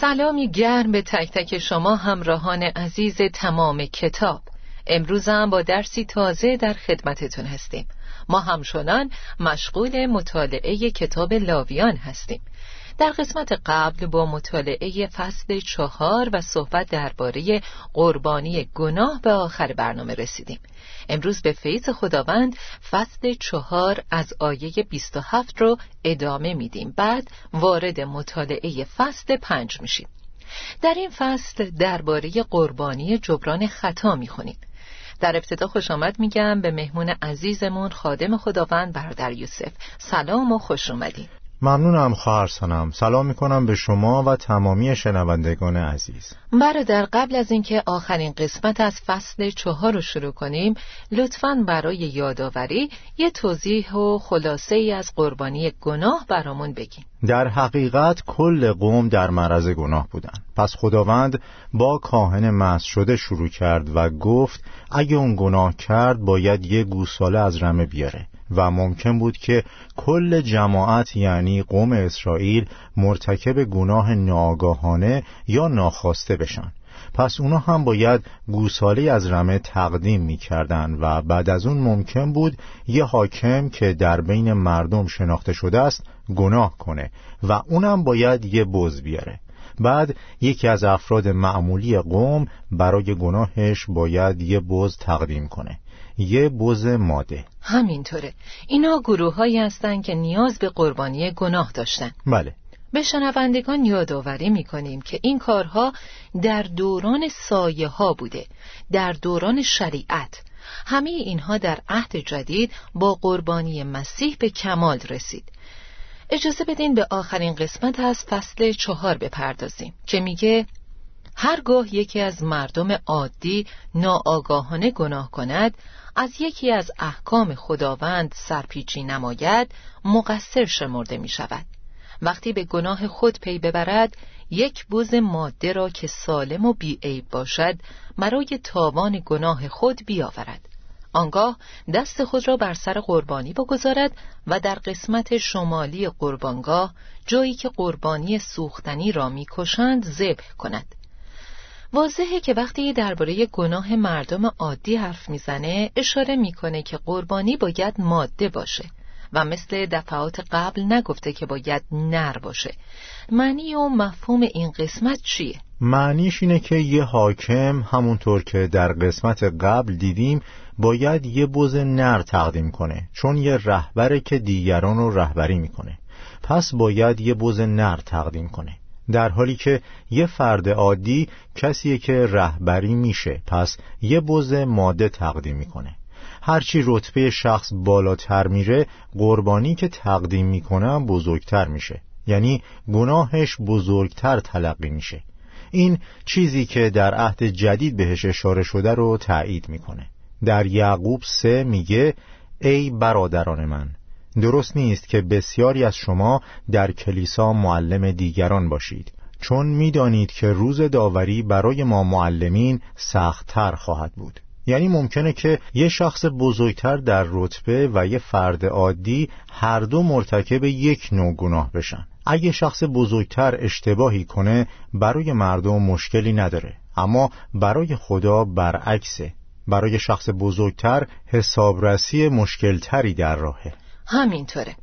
سلامی گرم به تک تک شما همراهان عزیز تمام کتاب. امروز هم با درسی تازه در خدمتتون هستیم. ما همچنان مشغول مطالعه کتاب لاویان هستیم. در قسمت قبل با مطالعه فصل چهار و صحبت درباره قربانی گناه به آخر برنامه رسیدیم. امروز به فیض خداوند فصل چهار از آیه 27 رو ادامه میدیم. بعد وارد مطالعه فصل پنج میشیم. در این فصل درباره قربانی جبران خطا می‌خونیم. در ابتدا خوش آمد میگم به مهمون عزیزمون خادم خداوند برادر یوسف. سلام و خوش اومدین. ممنونم خواهر سنم. سلام می‌کنم به شما و تمامی شنوندگان عزیز. برادر قبل از اینکه آخرین قسمت از فصل چهار رو شروع کنیم لطفا برای یادآوری یه توضیح و خلاصه ای از قربانی گناه برامون بگین. در حقیقت کل قوم در معرض گناه بودند. پس خداوند با کاهن مس شده شروع کرد و گفت اگه اون گناه کرد باید یه گوساله از رمه بیاره. و ممکن بود که کل جماعت یعنی قوم اسرائیل مرتکب گناه ناگاهانه یا ناخواسته بشن. پس اونا هم باید گوساله از رمه تقدیم می‌کردن و بعد از اون ممکن بود یه حاکم که در بین مردم شناخته شده است گناه کنه و اونم باید یه بز بیاره. بعد یکی از افراد معمولی قوم برای گناهش باید یه بز تقدیم کنه. یه بز ماده. همینطوره. اینا گروه هایی هستن که نیاز به قربانی گناه داشتن. بله. به شنوندگان یادآوری می‌کنیم که این کارها در دوران سایه ها بوده در دوران شریعت. همه اینها در عهد جدید با قربانی مسیح به کمال رسید. اجازه بدین به آخرین قسمت از فصل چهار بپردازیم که میگه هرگاه یکی از مردم عادی ناآگاهانه گناه کند از یکی از احکام خداوند سرپیچی نماید مقصر شمرده می شود وقتی به گناه خود پی ببرد یک بوز ماده را که سالم و بیعیب باشد برای تاوان گناه خود بیاورد. آنگاه دست خود را بر سر قربانی بگذارد و در قسمت شمالی قربانگاه جایی که قربانی سوختنی را می‌کشند ذبح کند. واضحه که وقتی درباره گناه مردم عادی حرف می‌زنه اشاره می‌کنه که قربانی باید ماده باشه و مثل دفعات قبل نگفته که باید نر باشه. معنی و مفهوم این قسمت چیه؟ معنیش اینه که یه حاکم همونطور که در قسمت قبل دیدیم باید یه بز نر تقدیم کنه چون یه رهبره که دیگران رو رهبری می‌کنه. پس باید یه بز نر تقدیم کنه. در حالی که یه فرد عادی کسیه که رهبری میشه پس یه بز ماده تقدیم می‌کنه. هرچی رتبه شخص بالاتر میره قربانی که تقدیم می‌کنه بزرگتر میشه. یعنی گناهش بزرگتر تلقی میشه. این چیزی که در عهد جدید بهش اشاره شده رو تایید می‌کنه. در یعقوب سه میگه ای برادران من درست نیست که بسیاری از شما در کلیسا معلم دیگران باشید چون می‌دانید که روز داوری برای ما معلمین سختتر خواهد بود. یعنی ممکنه که یه شخص بزرگتر در رتبه و یه فرد عادی هر دو مرتکب یک نوع گناه بشن. اگه شخص بزرگتر اشتباهی کنه برای مردم مشکلی نداره. اما برای خدا برعکسه. برای شخص بزرگتر حسابرسی مشکلتری در راهه. همینطوره.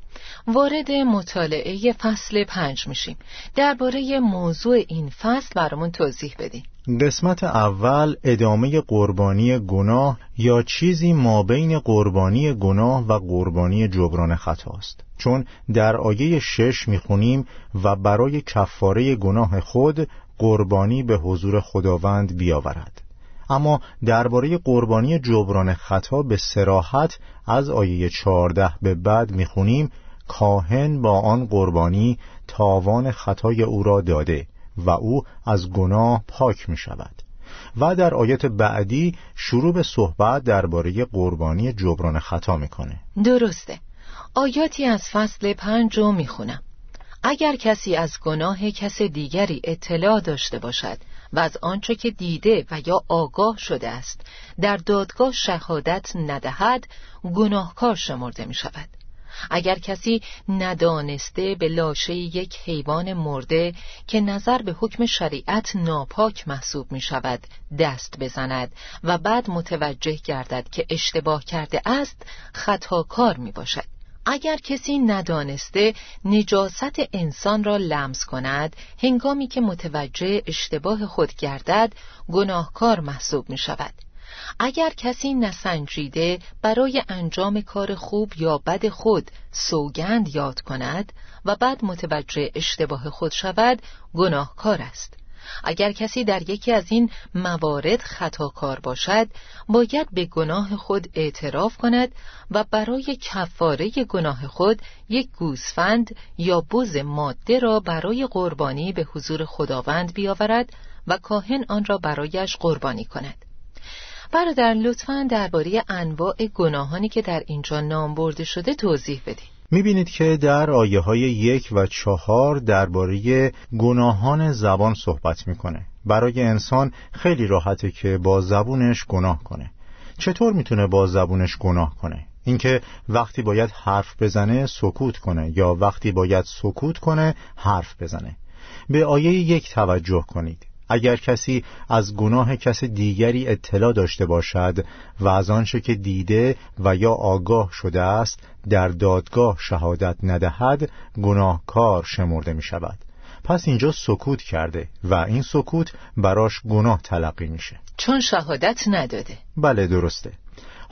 وارد مطالعه فصل پنج میشیم. درباره موضوع این فصل برامون توضیح بدیم قسمت اول ادامه قربانی گناه یا چیزی ما بین قربانی گناه و قربانی جبران خطاست. چون در آیه شش می‌خونیم و برای کفاره گناه خود قربانی به حضور خداوند بیاورد. اما درباره قربانی جبران خطا به سراحت از آیه چهارده به بعد می‌خونیم کاهن با آن قربانی تاوان خطای او را داده و او از گناه پاک می شود و در آیت بعدی شروع به صحبت درباره قربانی جبران خطا می‌کنه. درسته. آیاتی از فصل پنج رو می‌خونم. اگر کسی از گناه کس دیگری اطلاع داشته باشد و از آنچه که دیده و یا آگاه شده است در دادگاه شهادت ندهد گناهکار شمرده می شود اگر کسی ندانسته به لاشه یک حیوان مرده که نظر به حکم شریعت ناپاک محسوب می شود دست بزند و بعد متوجه گردد که اشتباه کرده است خطاکار می باشد اگر کسی ندانسته نجاست انسان را لمس کند هنگامی که متوجه اشتباه خود گردد گناهکار محسوب می شود اگر کسی نسنجیده برای انجام کار خوب یا بد خود سوگند یاد کند و بعد متوجه اشتباه خود شود گناهکار است. اگر کسی در یکی از این موارد خطاکار باشد باید به گناه خود اعتراف کند و برای کفاره گناه خود یک گوسفند یا بز ماده را برای قربانی به حضور خداوند بیاورد و کاهن آن را برایش قربانی کند. برادر لطفا درباره انواع گناهانی که در اینجا نام برده شده توضیح بدید می‌بینید که در آیه های یک و چهار درباره گناهان زبان صحبت می‌کنه. برای انسان خیلی راحته که با زبونش گناه کنه. چطور می‌تونه با زبونش گناه کنه؟ اینکه وقتی باید حرف بزنه سکوت کنه یا وقتی باید سکوت کنه حرف بزنه. به آیه یک توجه کنید. اگر کسی از گناه کس دیگری اطلاع داشته باشد و از آنچه که دیده و یا آگاه شده است در دادگاه شهادت ندهد گناهکار شمرده می شود پس اینجا سکوت کرده و این سکوت براش گناه تلقی میشه. چون شهادت نداده. بله درسته.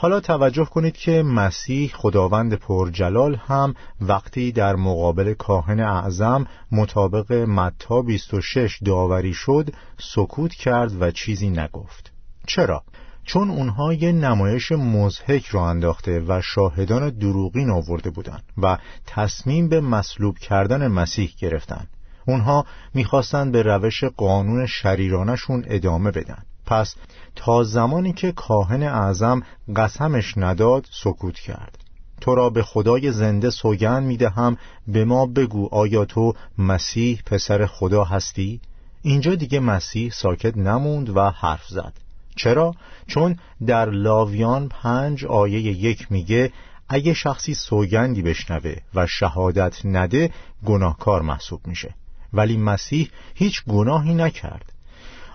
حالا توجه کنید که مسیح خداوند پرجلال هم وقتی در مقابل کاهن اعظم مطابق متا 26 داوری شد سکوت کرد و چیزی نگفت. چرا؟ چون اونها یه نمایش مزهک را انداخته و شاهدان دروغین آورده بودند و تصمیم به مصلوب کردن مسیح گرفتن. اونها می‌خواستند به روش قانون شریرانشون ادامه بدن. پس تا زمانی که کاهن اعظم قسمش نداد سکوت کرد. تو را به خدای زنده سوگن می‌دهم. به ما بگو آیا تو مسیح پسر خدا هستی؟ اینجا دیگه مسیح ساکت نموند و حرف زد. چرا؟ چون در لاویان پنج آیه یک میگه اگه شخصی سوگندی بشنوه و شهادت نده گناهکار محسوب میشه. ولی مسیح هیچ گناهی نکرد.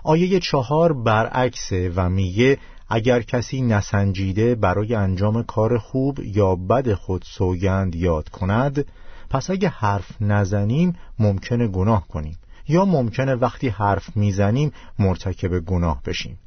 آیه چهار برعکسه و میگه اگر کسی نسنجیده برای انجام کار خوب یا بد خود سوگند یاد کند پس اگه حرف نزنیم ممکنه گناه کنیم. یا ممکنه وقتی حرف می‌زنیم مرتکب گناه بشیم.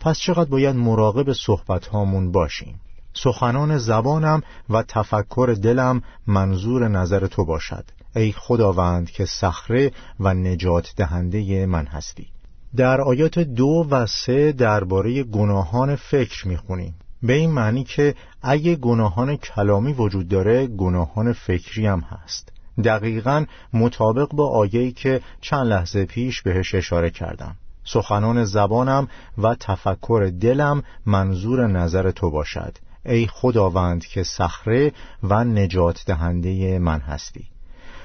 پس چقدر باید مراقب صحبت هامون باشیم. سخنان زبانم و تفکر دلم منظور نظر تو باشد. ای خداوند که صخره و نجات دهنده من هستی. در آیات دو و سه درباره گناهان فکر می‌خونیم. به این معنی که اگه گناهان کلامی وجود داره گناهان فکری هم هست. دقیقا مطابق با آیه‌ای که چند لحظه پیش بهش اشاره کردم. سخنان زبانم و تفکر دلم منظور نظر تو باشد. ای خداوند که صخره و نجات دهنده من هستی.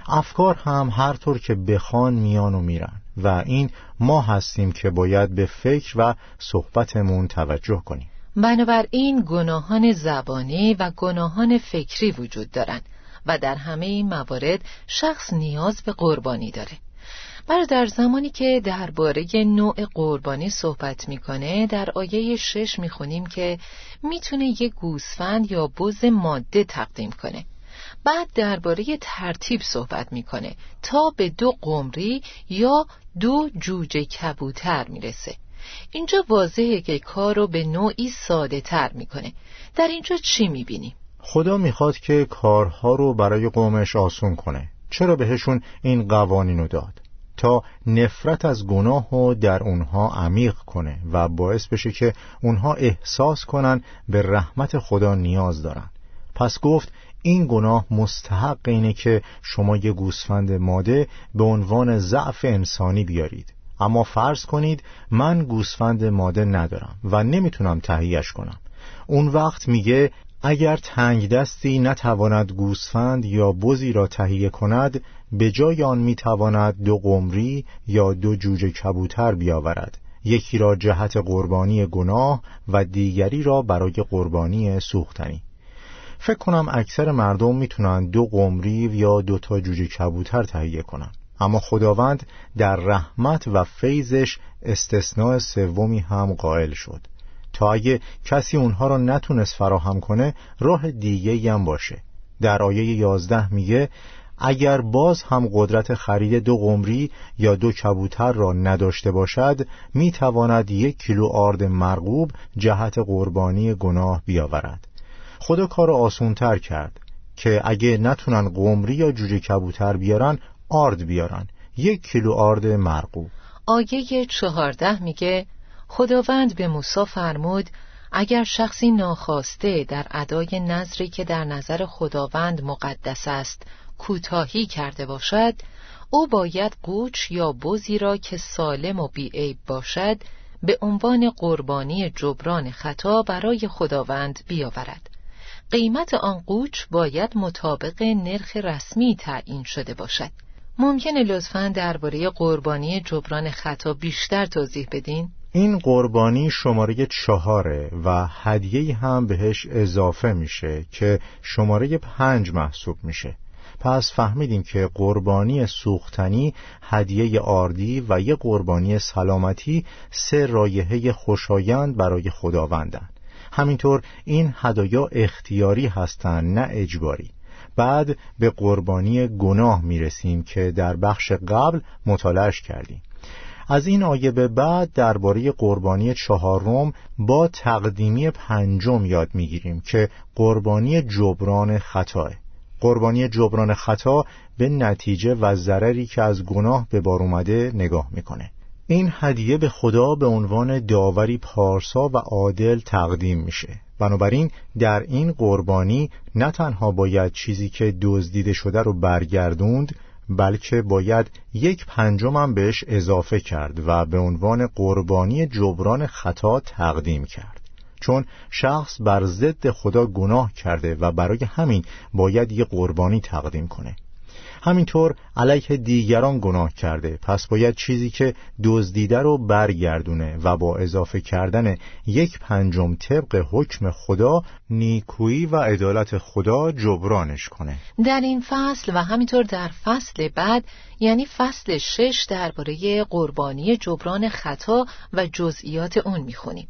افکار هم هر طور که بخوان میان و میرن. و این ما هستیم که باید به فکر و صحبتمون توجه کنیم. بنابراین گناهان زبانی و گناهان فکری وجود دارند و در همه این موارد شخص نیاز به قربانی داره. در زمانی که درباره نوع قربانی صحبت می‌کنه در آیه شش می‌خونیم که می‌تونه یه گوسفند یا بز ماده تقدیم کنه. بعد درباره ترتیب صحبت می‌کنه. تا به دو قمری یا دو جوجه کبوتر می‌رسه. اینجا واضحه که کار رو به نوعی ساده تر می‌کنه. در اینجا چی می‌بینیم؟ خدا می‌خواد که کارها رو برای قومش آسون کنه. چرا بهشون این قوانین رو داد؟ تا نفرت از گناه رو در اونها عمیق کنه و باعث بشه که اونها احساس کنن به رحمت خدا نیاز دارن. پس گفت این گناه مستحق اینه که شما یه گوسفند ماده به عنوان ضعف انسانی بیارید. اما فرض کنید من گوسفند ماده ندارم و نمی‌تونم تهیهش کنم. اون وقت میگه اگر تنگ دستی نتواند گوسفند یا بزی را تهیه کند به جای آن می‌تواند دو قمری یا دو جوجه کبوتر بیاورد. یکی را جهت قربانی گناه و دیگری را برای قربانی سوختنی. فکر کنم اکثر مردم می‌تونن دو قمری یا دو تا جوجه کبوتر تهیه کنن. اما خداوند در رحمت و فیضش استثناء سومی هم قائل شد. تا اگه کسی اونها را نتونست فراهم کنه راه دیگه هم باشه. در آیه یازده میگه اگر باز هم قدرت خرید دو قمری یا دو کبوتر را نداشته باشد می‌تواند یک کیلو آرد مرغوب جهت قربانی گناه بیاورد. خدا کار آسونتر کرد که اگه نتونن قمری یا جوجه کبوتر بیارن آرد بیارن. یک کیلو آرد مرغوب آیه چهارده میگه خداوند به موسی فرمود اگر شخصی ناخواسته در ادای نظری که در نظر خداوند مقدس است کوتاهی کرده باشد او باید قوچ یا بزی را که سالم و بیعیب باشد به عنوان قربانی جبران خطا برای خداوند بیاورد. قیمت آن قوچ باید مطابق نرخ رسمی تعیین شده باشد. ممکنه لطفا درباره قربانی جبران خطا بیشتر توضیح بدین؟ این قربانی شماره چهاره و هدیه هم بهش اضافه میشه که شماره پنج محسوب میشه. پس فهمیدیم که قربانی سوختنی هدیه آردی و یه قربانی سلامتی سه رایحه خوشایند برای خداوندن. همینطور این هدایا اختیاری هستند نه اجباری. بعد به قربانی گناه می‌رسیم که در بخش قبل مطالعش کردیم. از این آیه به بعد درباره قربانی چهارم با تقدیمی پنجم یاد می‌گیریم که قربانی جبران خطاه قربانی جبران خطا به نتیجه و ضرری که از گناه به بار اومده نگاه می‌کنه. این هدیه به خدا به عنوان داوری پارسا و عادل تقدیم میشه. بنابراین در این قربانی نه تنها باید چیزی که دزدیده شده رو برگردوند بلکه باید یک پنجم هم بهش اضافه کرد و به عنوان قربانی جبران خطا تقدیم کرد. چون شخص بر ضد خدا گناه کرده و برای همین باید یک قربانی تقدیم کنه. همینطور علیه دیگران گناه کرده. پس باید چیزی که دزدیده رو برگردونه و با اضافه کردن یک پنجم طبق حکم خدا نیکویی و عدالت خدا جبرانش کنه. در این فصل و همینطور در فصل بعد یعنی فصل شش درباره قربانی جبران خطا و جزئیات اون می‌خونیم.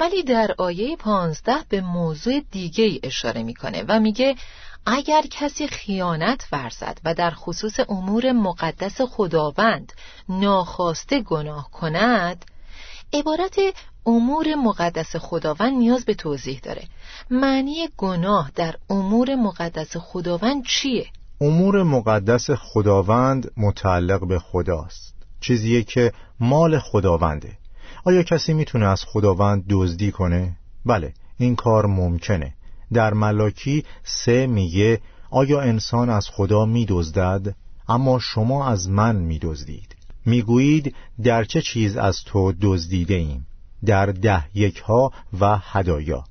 ولی در آیه پانزده به موضوع دیگه ای اشاره می‌کنه و میگه اگر کسی خیانت ورزد و در خصوص امور مقدس خداوند ناخواسته گناه کند عبارت امور مقدس خداوند نیاز به توضیح داره. معنی گناه در امور مقدس خداوند چیه؟ امور مقدس خداوند متعلق به خداست. چیزیه که مال خداونده. آیا کسی می‌تونه از خداوند دزدی کنه؟ بله این کار ممکنه. در ملاکی سه میگه آیا انسان از خدا میدزدد؟ اما شما از من میدزدید. می‌گویید در چه چیز از تو دزدیده ایم در ده یک ها و هدایا.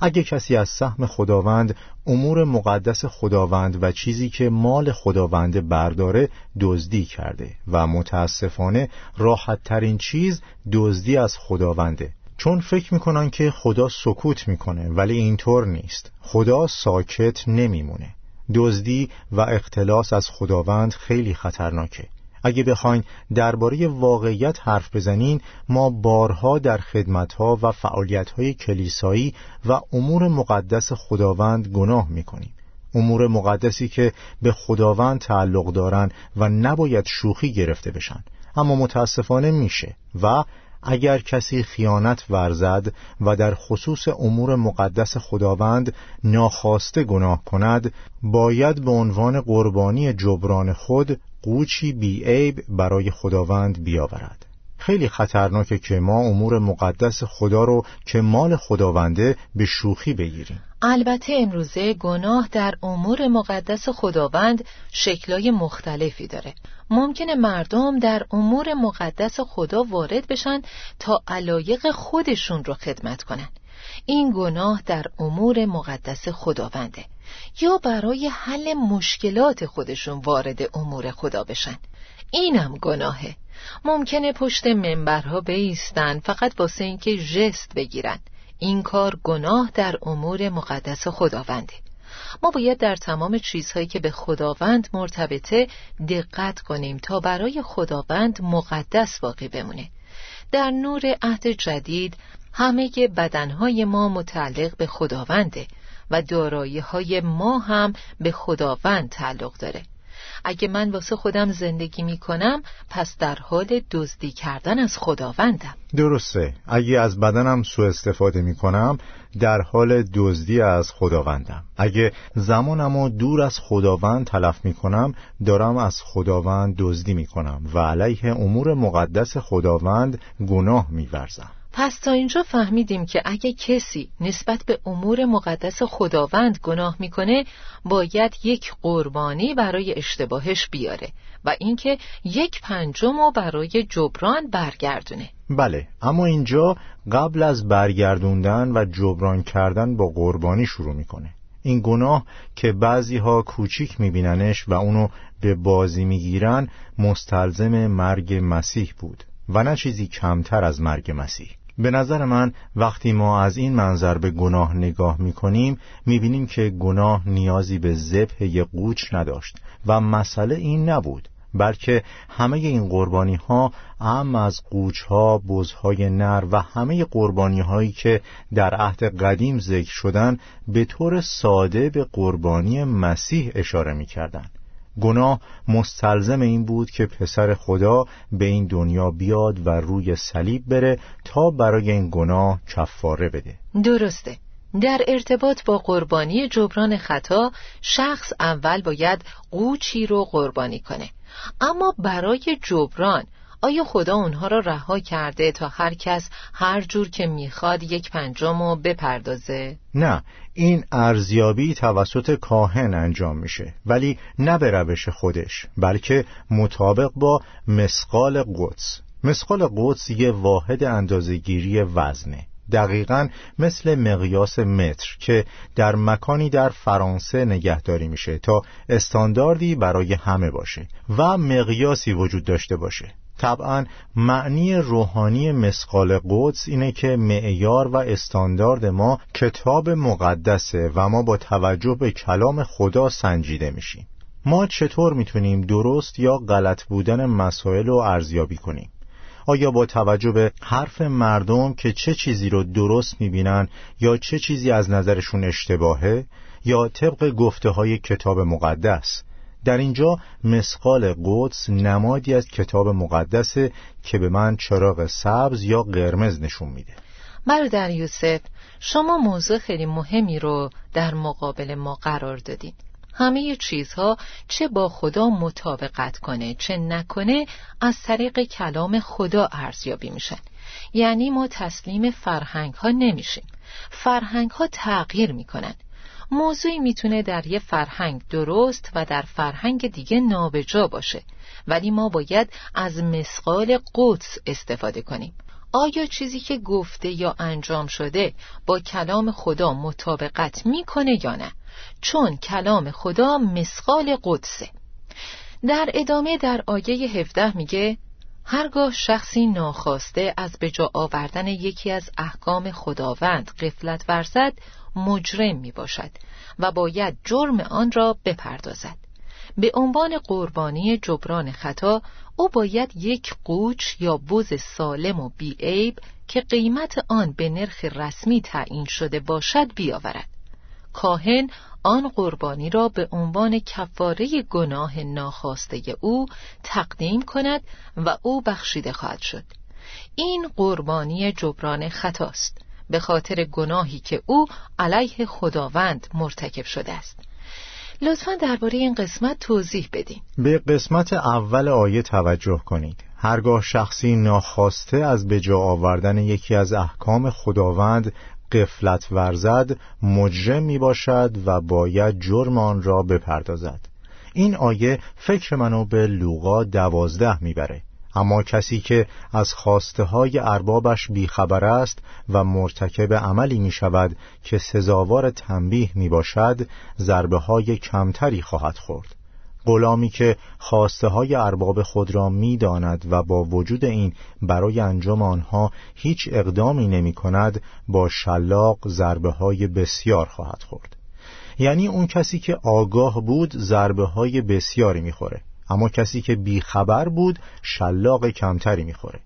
اگه کسی از سهم خداوند امور مقدس خداوند و چیزی که مال خداوند برداره دزدی کرده و متاسفانه راحت ترین چیز دزدی از خداونده. چون فکر می‌کنن که خدا سکوت می‌کنه ولی اینطور نیست. خدا ساکت نمیمونه. دزدی و اختلاس از خداوند خیلی خطرناکه. اگه بخواین درباره واقعیت حرف بزنین ما بارها در خدمتها و فعالیتهای کلیسایی و امور مقدس خداوند گناه می‌کنیم. امور مقدسی که به خداوند تعلق دارند و نباید شوخی گرفته بشن. اما متاسفانه میشه و اگر کسی خیانت ورزد و در خصوص امور مقدس خداوند ناخواسته گناه کند باید به عنوان قربانی جبران خود قوچی بیعیب برای خداوند بیاورد. خیلی خطرناکه که ما امور مقدس خدا رو که مال خداونده به شوخی بگیریم. البته امروزه گناه در امور مقدس خداوند شکلای مختلفی داره. ممکنه مردم در امور مقدس خدا وارد بشن تا علایق خودشون رو خدمت کنن. این گناه در امور مقدس خداونده. یا برای حل مشکلات خودشون وارد امور خدا بشن. اینم گناهه. ممکنه پشت منبرها بیستن فقط واسه اینکه ژست بگیرن. این کار گناه در امور مقدس خداونده. ما باید در تمام چیزهایی که به خداوند مرتبطه دقت کنیم تا برای خداوند مقدس باقی بمونه. در نور عهد جدید همه بدنهای ما متعلق به خداونده. و دارایی های ما هم به خداوند تعلق داره. اگه من واسه خودم زندگی می کنم پس در حال دزدی کردن از خداوندم. درسته. اگه از بدنم سوء استفاده می کنم در حال دزدی از خداوندم. اگه زمانم دور از خداوند تلف می کنم دارم از خداوند دزدی می کنم و علیه امور مقدس خداوند گناه می ورزم پس تا اینجا فهمیدیم که اگه کسی نسبت به امور مقدس خداوند گناه می‌کنه باید یک قربانی برای اشتباهش بیاره و اینکه یک پنجم رو برای جبران برگردونه. بله اما اینجا قبل از برگردوندن و جبران کردن با قربانی شروع می‌کنه. این گناه که بعضی ها کوچیک میبیننش و اونو به بازی می‌گیرن مستلزم مرگ مسیح بود و نه چیزی کمتر از مرگ مسیح. به نظر من وقتی ما از این منظر به گناه نگاه می کنیم می بینیم که گناه نیازی به ذبح یک قوچ نداشت و مسئله این نبود بلکه همه این قربانی ها هم از قوچ ها بزهای نر و همه قربانی هایی که در عهد قدیم ذکر شدن به طور ساده به قربانی مسیح اشاره می کردن. گناه مستلزم این بود که پسر خدا به این دنیا بیاد و روی صلیب بره تا برای این گناه کفاره بده. درسته. در ارتباط با قربانی جبران خطا شخص اول باید قوچی رو قربانی کنه. اما برای جبران آیا خدا اونها را رها کرده تا هر کس هر جور که می‌خواد یک پنجم رو بپردازه؟ نه این ارزیابی توسط کاهن انجام میشه ولی نه به روش خودش بلکه مطابق با مسقال قدس مسقال قدس یه واحد اندازهگیری وزنه دقیقا مثل مقیاس متر که در مکانی در فرانسه نگهداری میشه تا استانداردی برای همه باشه و مقیاسی وجود داشته باشه طبعا معنی روحانی مسقال قدس اینه که معیار و استاندارد ما کتاب مقدسه و ما با توجه به کلام خدا سنجیده میشیم. ما چطور می‌تونیم درست یا غلط بودن مسائل رو ارزیابی کنیم؟ آیا با توجه به حرف مردم که چه چیزی رو درست می‌بینن یا چه چیزی از نظرشون اشتباهه یا طبق گفته های کتاب مقدس؟ در اینجا مسقال قدس نمادی از کتاب مقدسه که به من چراغ سبز یا قرمز نشون میده. برادر یوسف شما موضوع خیلی مهمی رو در مقابل ما قرار دادین. همه چیزها چه با خدا مطابقت کنه چه نکنه از طریق کلام خدا ارزیابی میشن. یعنی ما تسلیم فرهنگ ها نمیشیم. فرهنگ ها تغییر می‌کنن. موضوعی می‌تونه در یه فرهنگ درست و در فرهنگ دیگه نابجا باشه. ولی ما باید از مسقال قدس استفاده کنیم. آیا چیزی که گفته یا انجام شده با کلام خدا مطابقت می‌کنه یا نه؟ چون کلام خدا مسقال قدسه. در ادامه در آیه 17 میگه هرگاه شخصی ناخواسته از بجا آوردن یکی از احکام خداوند قفلت ورزد مجرم می باشد و باید جرم آن را بپردازد. به عنوان قربانی جبران خطا او باید یک قوچ یا بز سالم و بیعیب که قیمت آن به نرخ رسمی تعیین شده باشد بیاورد. کاهن آن قربانی را به عنوان کفاره گناه ناخواسته او تقدیم کند و او بخشیده خواهد شد. این قربانی جبران خطاست. به خاطر گناهی که او علیه خداوند مرتکب شده است. لطفا درباره این قسمت توضیح بدین. به قسمت اول آیه توجه کنید. هرگاه شخصی ناخواسته از به جا آوردن یکی از احکام خداوند قفلت ورزد مجرم می باشد و باید جرم آن را بپردازد. این آیه فکر منو به لوقا دوازده می‌بره. اما کسی که از خواسته های اربابش بیخبر است و مرتکب عملی می شود که سزاوار تنبیه می باشد ضربه های کمتری خواهد خورد. غلامی که خواسته های ارباب خود را می داند و با وجود این برای انجام آنها هیچ اقدامی نمی کند با شلاق ضربه های بسیار خواهد خورد. یعنی اون کسی که آگاه بود ضربه های بسیاری می‌خوره اما کسی که بیخبر بود شلاق کمتری می‌خوره.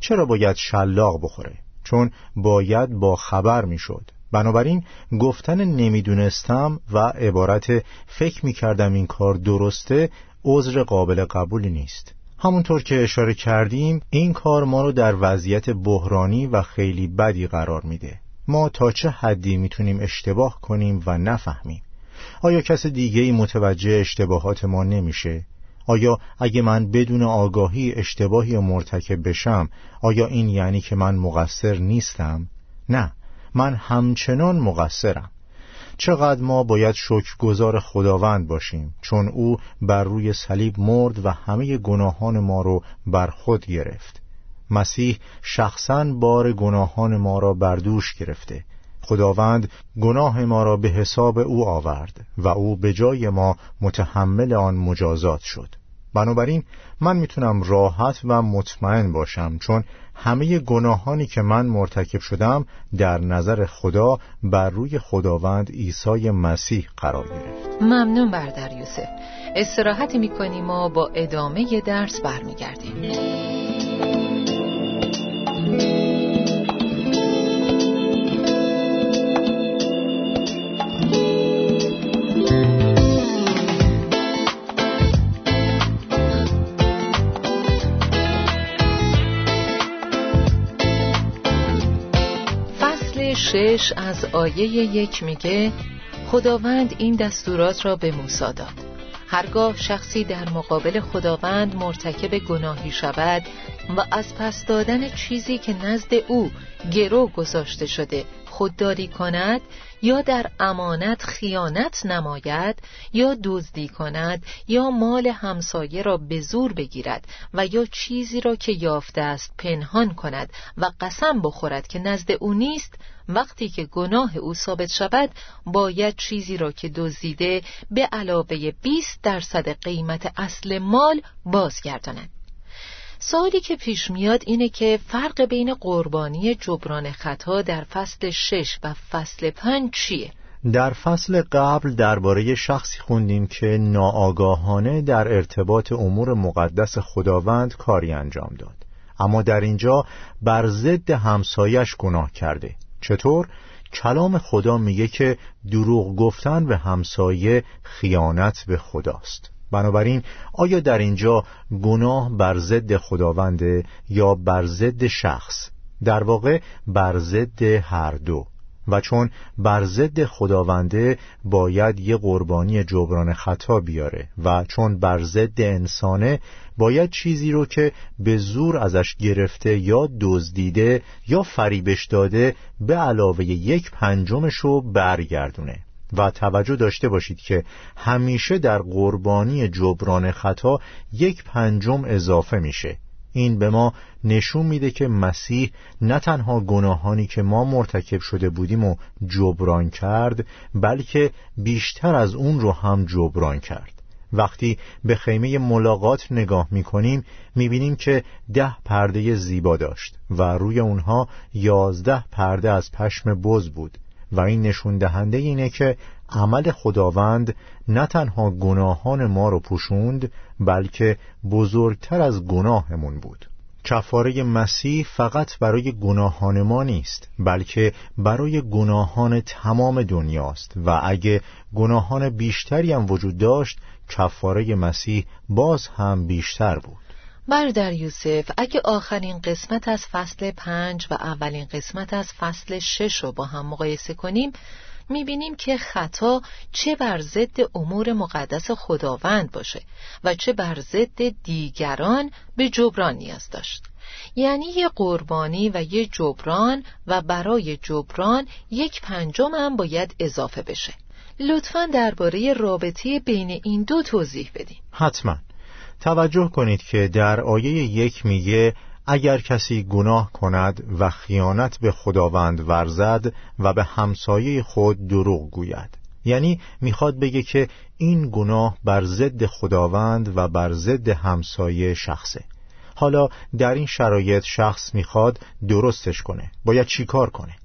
چرا باید شلاق بخوره؟ چون باید با خبر می‌شد. بنابراین گفتن نمی‌دونستم و عبارت فکر می‌کردم این کار درسته عذر قابل قبولی نیست. همونطور که اشاره کردیم این کار ما رو در وضعیت بحرانی و خیلی بدی قرار میده. ما تا چه حدی می‌تونیم اشتباه کنیم و نفهمیم؟ آیا کس دیگه ای متوجه اشتباهات ما نمیشه؟ آیا اگه من بدون آگاهی اشتباهی مرتکب بشم آیا این یعنی که من مقصر نیستم؟ نه. من همچنان مقصرم. چقدر ما باید شکرگزار خداوند باشیم چون او بر روی صلیب مرد و همه گناهان ما رو بر خود گرفت. مسیح شخصا بار گناهان ما را بر دوش گرفته. خداوند گناه ما را به حساب او آورد و او به جای ما متحمل آن مجازات شد. بنابراین من می‌تونم راحت و مطمئن باشم چون همه گناهانی که من مرتکب شدم در نظر خدا بر روی خداوند عیسی مسیح قرار گرفت. ممنون بردر یوسف استراحتی می‌کنیم و با ادامه درس برمیگردیم. شش از آیه یک میگه خداوند این دستورات را به موسی داد. هرگاه شخصی در مقابل خداوند مرتکب گناهی شود و از پس دادن چیزی که نزد او گرو گذاشته شده خودداری کند یا در امانت خیانت نماید یا دزدی کند یا مال همسایه را به زور بگیرد و یا چیزی را که یافته است پنهان کند و قسم بخورد که نزد او نیست وقتی که گناه او ثابت شود باید چیزی را که دزدیده به علاوه 20 درصد قیمت اصل مال بازگرداند. سوالی که پیش میاد اینه که فرق بین قربانی جبران خطا در فصل شش و فصل پنج چیه؟ در فصل قبل درباره شخصی خوندیم که ناآگاهانه در ارتباط امور مقدس خداوند کاری انجام داد اما در اینجا بر ضد همسایش گناه کرده چطور؟ کلام خدا میگه که دروغ گفتن به همسایه خیانت به خداست بنابراین آیا در اینجا گناه بر ضد خداونده یا بر ضد شخص؟ در واقع بر ضد هر دو. و چون بر ضد خداونده باید یه قربانی جبران خطا بیاره و چون بر ضد انسانه باید چیزی رو که به زور ازش گرفته یا دزدیده یا فریبش داده به علاوه یک پنجمش رو برگردونه. و توجه داشته باشید که همیشه در قربانی جبران خطا یک پنجم اضافه میشه. این به ما نشون میده که مسیح نه تنها گناهانی که ما مرتکب شده بودیم و جبران کرد بلکه بیشتر از اون رو هم جبران کرد. وقتی به خیمه ملاقات نگاه می‌کنیم می‌بینیم که ده پرده زیبا داشت و روی اونها یازده پرده از پشم بز بود. و این نشون دهنده اینه که عمل خداوند نه تنها گناهان ما رو پوشوند بلکه بزرگتر از گناهمون بود. کفاره مسیح فقط برای گناهان ما نیست بلکه برای گناهان تمام دنیاست. و اگه گناهان بیشتری هم وجود داشت کفاره مسیح باز هم بیشتر بود. بردر یوسف اگه آخرین قسمت از فصل پنج و اولین قسمت از فصل شش رو با هم مقایسه کنیم می‌بینیم که خطا چه بر ضد امور مقدس خداوند باشه و چه بر ضد دیگران به جبران نیاز داشت. یعنی یه قربانی و یه جبران و برای جبران یک پنجم هم باید اضافه بشه. لطفا درباره رابطه بین این دو توضیح بدیم حتما. توجه کنید که در آیه یک میگه اگر کسی گناه کند و خیانت به خداوند ورزد و به همسایه خود دروغ گوید. یعنی می‌خواد بگه که این گناه بر ضد خداوند و بر ضد همسایه شخصه. حالا در این شرایط شخص می‌خواد درستش کنه. باید چیکار کنه؟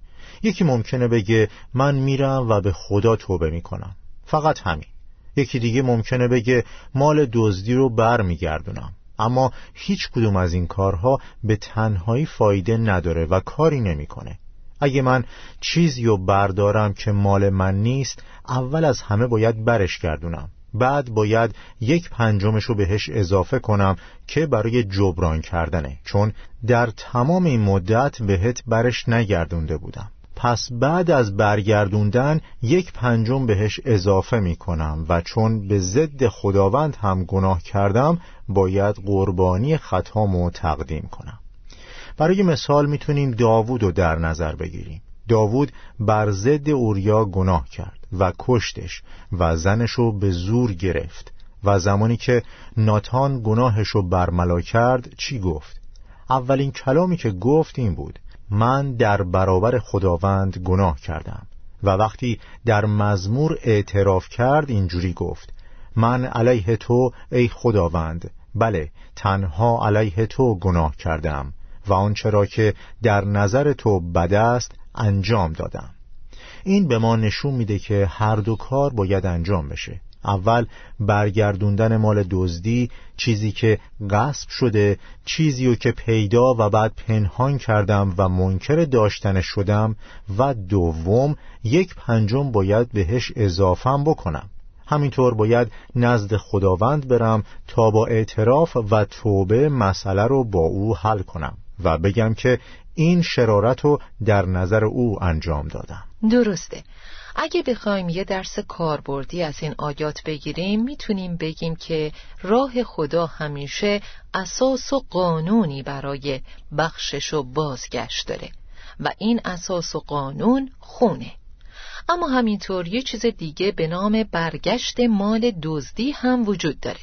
یکی ممکنه بگه من میرم و به خدا توبه می‌کنم. فقط همین. یکی دیگه ممکنه بگه مال دزدی رو بر میگردونم اما هیچ کدوم از این کارها به تنهایی فایده نداره و کاری نمی‌کنه. اگه من چیزی رو بردارم که مال من نیست اول از همه باید برش گردونم. بعد باید یک پنجمش رو بهش اضافه کنم که برای جبران کردنه. چون در تمام این مدت بهت برش نگردونده بودم. پس بعد از برگردوندن یک پنجم بهش اضافه می کنم و چون به ضد خداوند هم گناه کردم باید قربانی خطامو تقدیم کنم برای مثال می‌تونیم داوود رو در نظر بگیریم داوود بر ضد اوریا گناه کرد و کشتش و زنش رو به زور گرفت و زمانی که ناتان گناهش رو برملا کرد چی گفت؟ اولین کلامی که گفت این بود من در برابر خداوند گناه کردم. و وقتی در مزمور اعتراف کرد اینجوری گفت من علیه تو ای خداوند. بله تنها علیه تو گناه کردم و آنچه را که در نظر تو بد است انجام دادم. این به ما نشون میده که هر دو کار باید انجام بشه. اول برگردوندن مال دزدی چیزی که غصب شده چیزی رو که پیدا و بعد پنهان کردم و منکر داشتن شدم و دوم یک پنجم باید بهش اضافم بکنم. همینطور باید نزد خداوند برم تا با اعتراف و توبه مسئله رو با او حل کنم و بگم که این شرارت رو در نظر او انجام دادم. درسته. اگه بخوایم یه درس کاربردی از این آیات بگیریم می‌تونیم بگیم که راه خدا همیشه اساس و قانونی برای بخشش و بازگشت داره و این اساس و قانون خونه. اما همینطور یه چیز دیگه به نام برگشت مال دزدی هم وجود داره.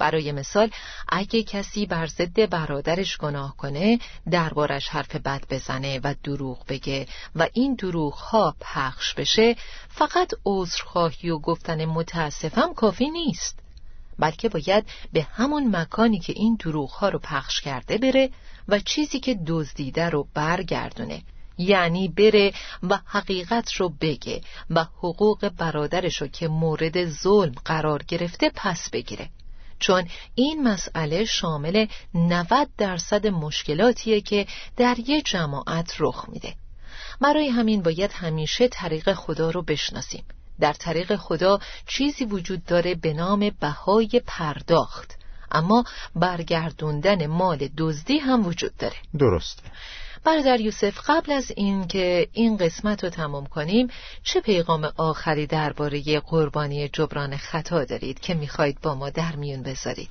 برای مثال اگه کسی بر ضد برادرش گناه کنه دربارش حرف بد بزنه و دروغ بگه و این دروغ ها پخش بشه فقط عذرخواهی و گفتن متاسفم کافی نیست. بلکه باید به همون مکانی که این دروغ ها رو پخش کرده بره و چیزی که دزدیده رو برگردونه. یعنی بره و حقیقت رو بگه و حقوق برادرش رو که مورد ظلم قرار گرفته پس بگیره. چون این مسئله شامل 90 درصد مشکلاتیه که در یه جماعت رخ میده. برای همین باید همیشه طریق خدا رو بشناسیم. در طریق خدا چیزی وجود داره به نام بهای پرداخت. اما برگردوندن مال دزدی هم وجود داره. درسته. برادر یوسف قبل از اینکه این قسمت رو تمام کنیم چه پیغام آخری درباره قربانی جبران خطا دارید که می‌خواهید با ما در میون بذارید؟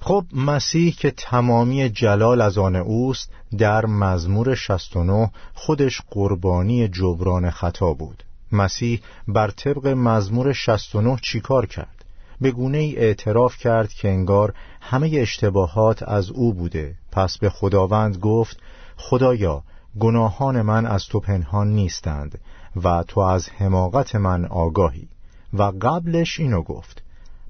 خب مسیح که تمامی جلال از آن اوست در مزمور 69 خودش قربانی جبران خطا بود. مسیح بر طبق مزمور 69 چیکار کرد؟ به گونه ای اعتراف کرد که انگار همه اشتباهات از او بوده. پس به خداوند گفت خدایا گناهان من از تو پنهان نیستند و تو از حماقت من آگاهی. و قبلش اینو گفت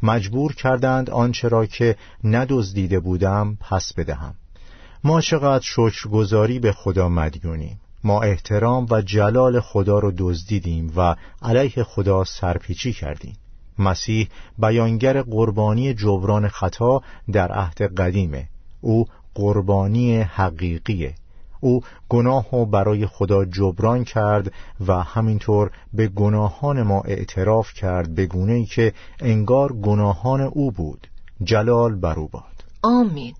مجبور کردند آنچه را که ندزدیده بودم پس بدهم. ما چقدر شکرگزاری به خدا مدیونیم. ما احترام و جلال خدا رو دزدیدیم و علیه خدا سرپیچی کردیم. مسیح بیانگر قربانی جبران خطا در عهد قدیمه. او قربانی حقیقیه. او گناه و برای خدا جبران کرد و همینطور به گناهان ما اعتراف کرد به گونه ای که انگار گناهان او بود. جلال بر او باد. آمین.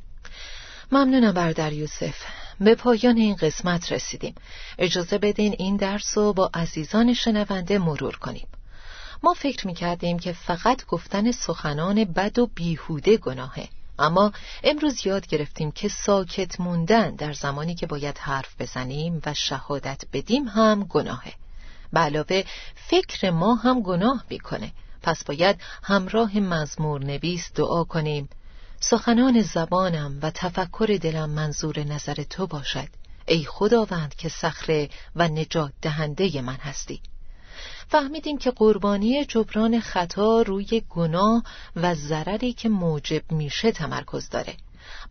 ممنونم بردر یوسف. به پایان این قسمت رسیدیم. اجازه بدین این درس رو با عزیزان شنونده مرور کنیم. ما فکر می‌کردیم که فقط گفتن سخنان بد و بیهوده گناهه. اما امروز یاد گرفتیم که ساکت موندن در زمانی که باید حرف بزنیم و شهادت بدیم هم گناهه. به علاوه فکر ما هم گناه می‌کنه. پس باید همراه مزمور نویس دعا کنیم. سخنان زبانم و تفکر دلم منظور نظر تو باشد. ای خداوند که صخره و نجات دهنده من هستی. فهمیدیم که قربانی جبران خطا روی گناه و ضرری که موجب میشه تمرکز داره.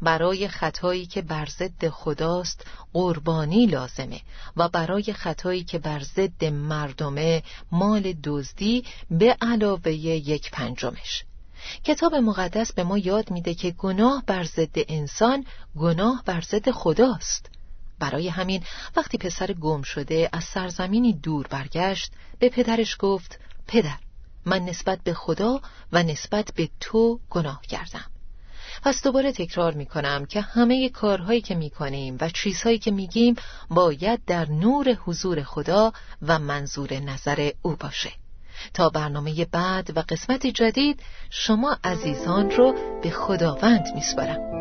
برای خطایی که بر ضد خداست قربانی لازمه و برای خطایی که بر ضد مردمه مال دزدی به علاوه یک پنجمش. کتاب مقدس به ما یاد میده که گناه بر ضد انسان گناه بر ضد خداست. برای همین وقتی پسر گم شده از سرزمینی دور برگشت به پدرش گفت پدر من نسبت به خدا و نسبت به تو گناه کردم. پس دوباره تکرار می کنم که همه کارهایی که می کنیم و چیزهایی که می گیم باید در نور حضور خدا و منظور نظر او باشه. تا برنامه بعد و قسمت جدید شما عزیزان رو به خداوند میسپارم.